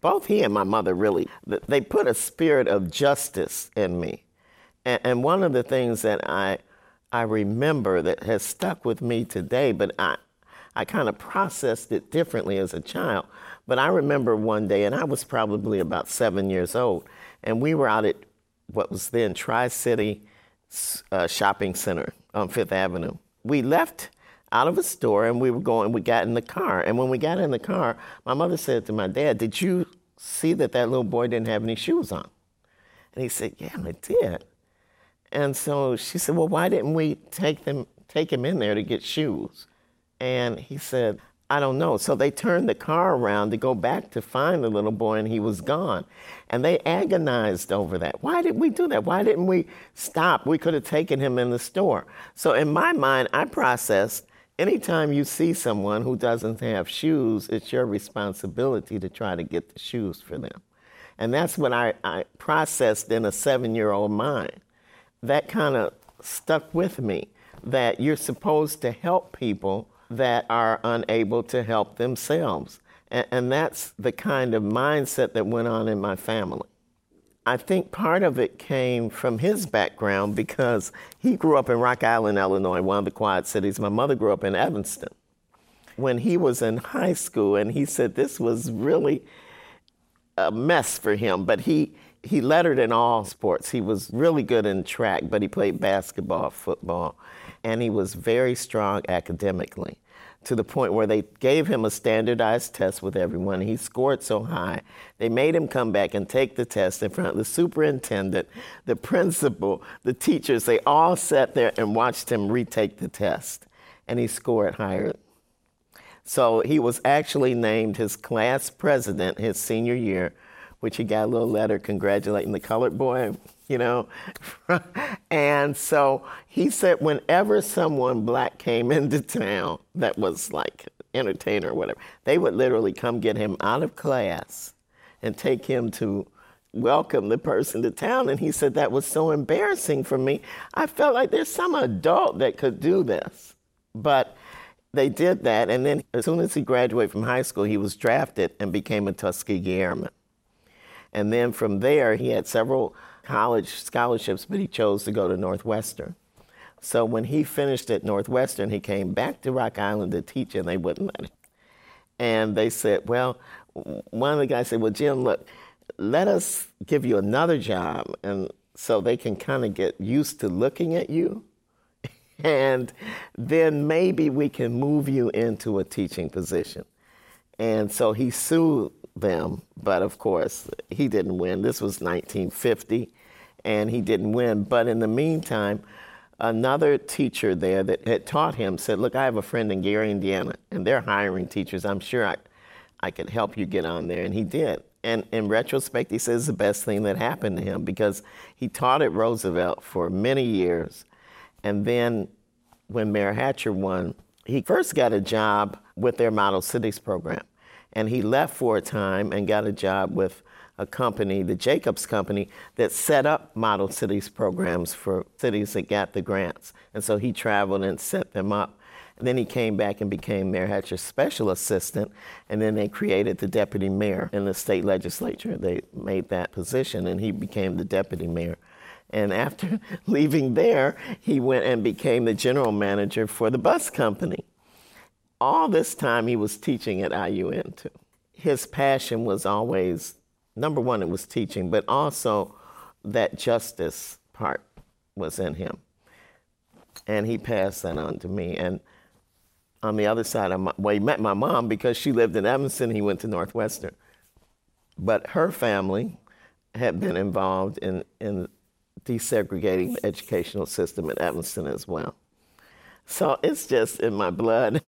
both he and my mother really, they put a spirit of justice in me. And, and one of the things that I, I remember that has stuck with me today, but I, I kind of processed it differently as a child. But I remember one day, and I was probably about seven years old, and we were out at what was then Tri City uh, Shopping Center on Fifth Avenue. We left out of a store and we were going, we got in the car. And when we got in the car, my mother said to my dad, Did you see that that little boy didn't have any shoes on? And he said, Yeah, I did. And so she said, Well, why didn't we take them take him in there to get shoes? And he said, I don't know. So they turned the car around to go back to find the little boy, and he was gone. And they agonized over that. Why did we do that? Why didn't we stop? We could have taken him in the store. So in my mind, I processed anytime you see someone who doesn't have shoes, it's your responsibility to try to get the shoes for them. And that's what I, I processed in a seven year old mind. That kind of stuck with me that you're supposed to help people that are unable to help themselves. And, and that's the kind of mindset that went on in my family. I think part of it came from his background because he grew up in Rock Island, Illinois, one of the Quad Cities. My mother grew up in Evanston. When he was in high school, and he said this was really a mess for him, but he, he lettered in all sports. He was really good in track, but he played basketball, football, and he was very strong academically to the point where they gave him a standardized test with everyone. He scored so high, they made him come back and take the test in front of the superintendent, the principal, the teachers. They all sat there and watched him retake the test, and he scored higher. So he was actually named his class president his senior year, which he got a little letter congratulating the colored boy you know. and so he said, whenever someone black came into town that was like entertainer or whatever, they would literally come get him out of class and take him to welcome the person to town. And he said that was so embarrassing for me. I felt like there's some adult that could do this. But they did that. And then as soon as he graduated from high school, he was drafted and became a Tuskegee Airman. And then from there, he had several college scholarships, but he chose to go to Northwestern. So when he finished at Northwestern, he came back to Rock Island to teach, and they wouldn't let him. And they said, well, one of the guys said, well, Jim, look, let us give you another job, and so they can kind of get used to looking at you. and then maybe we can move you into a teaching position. And so he sued them, but of course, he didn't win. This was 1950, and he didn't win. But in the meantime, another teacher there that had taught him said, Look, I have a friend in Gary, Indiana, and they're hiring teachers. I'm sure I, I could help you get on there. And he did. And in retrospect, he says the best thing that happened to him because he taught at Roosevelt for many years. And then when Mayor Hatcher won, he first got a job with their Model Cities program. And he left for a time and got a job with a company, the Jacobs Company, that set up model cities programs for cities that got the grants. And so he traveled and set them up. And then he came back and became Mayor Hatcher's special assistant. And then they created the deputy mayor in the state legislature. They made that position, and he became the deputy mayor. And after leaving there, he went and became the general manager for the bus company all this time he was teaching at IUN too. His passion was always number one, it was teaching, but also that justice part was in him. And he passed that on to me. And on the other side of my, well, he met my mom because she lived in Evanston. He went to Northwestern. But her family had been involved in, in desegregating the educational system at Evanston as well. So it's just in my blood.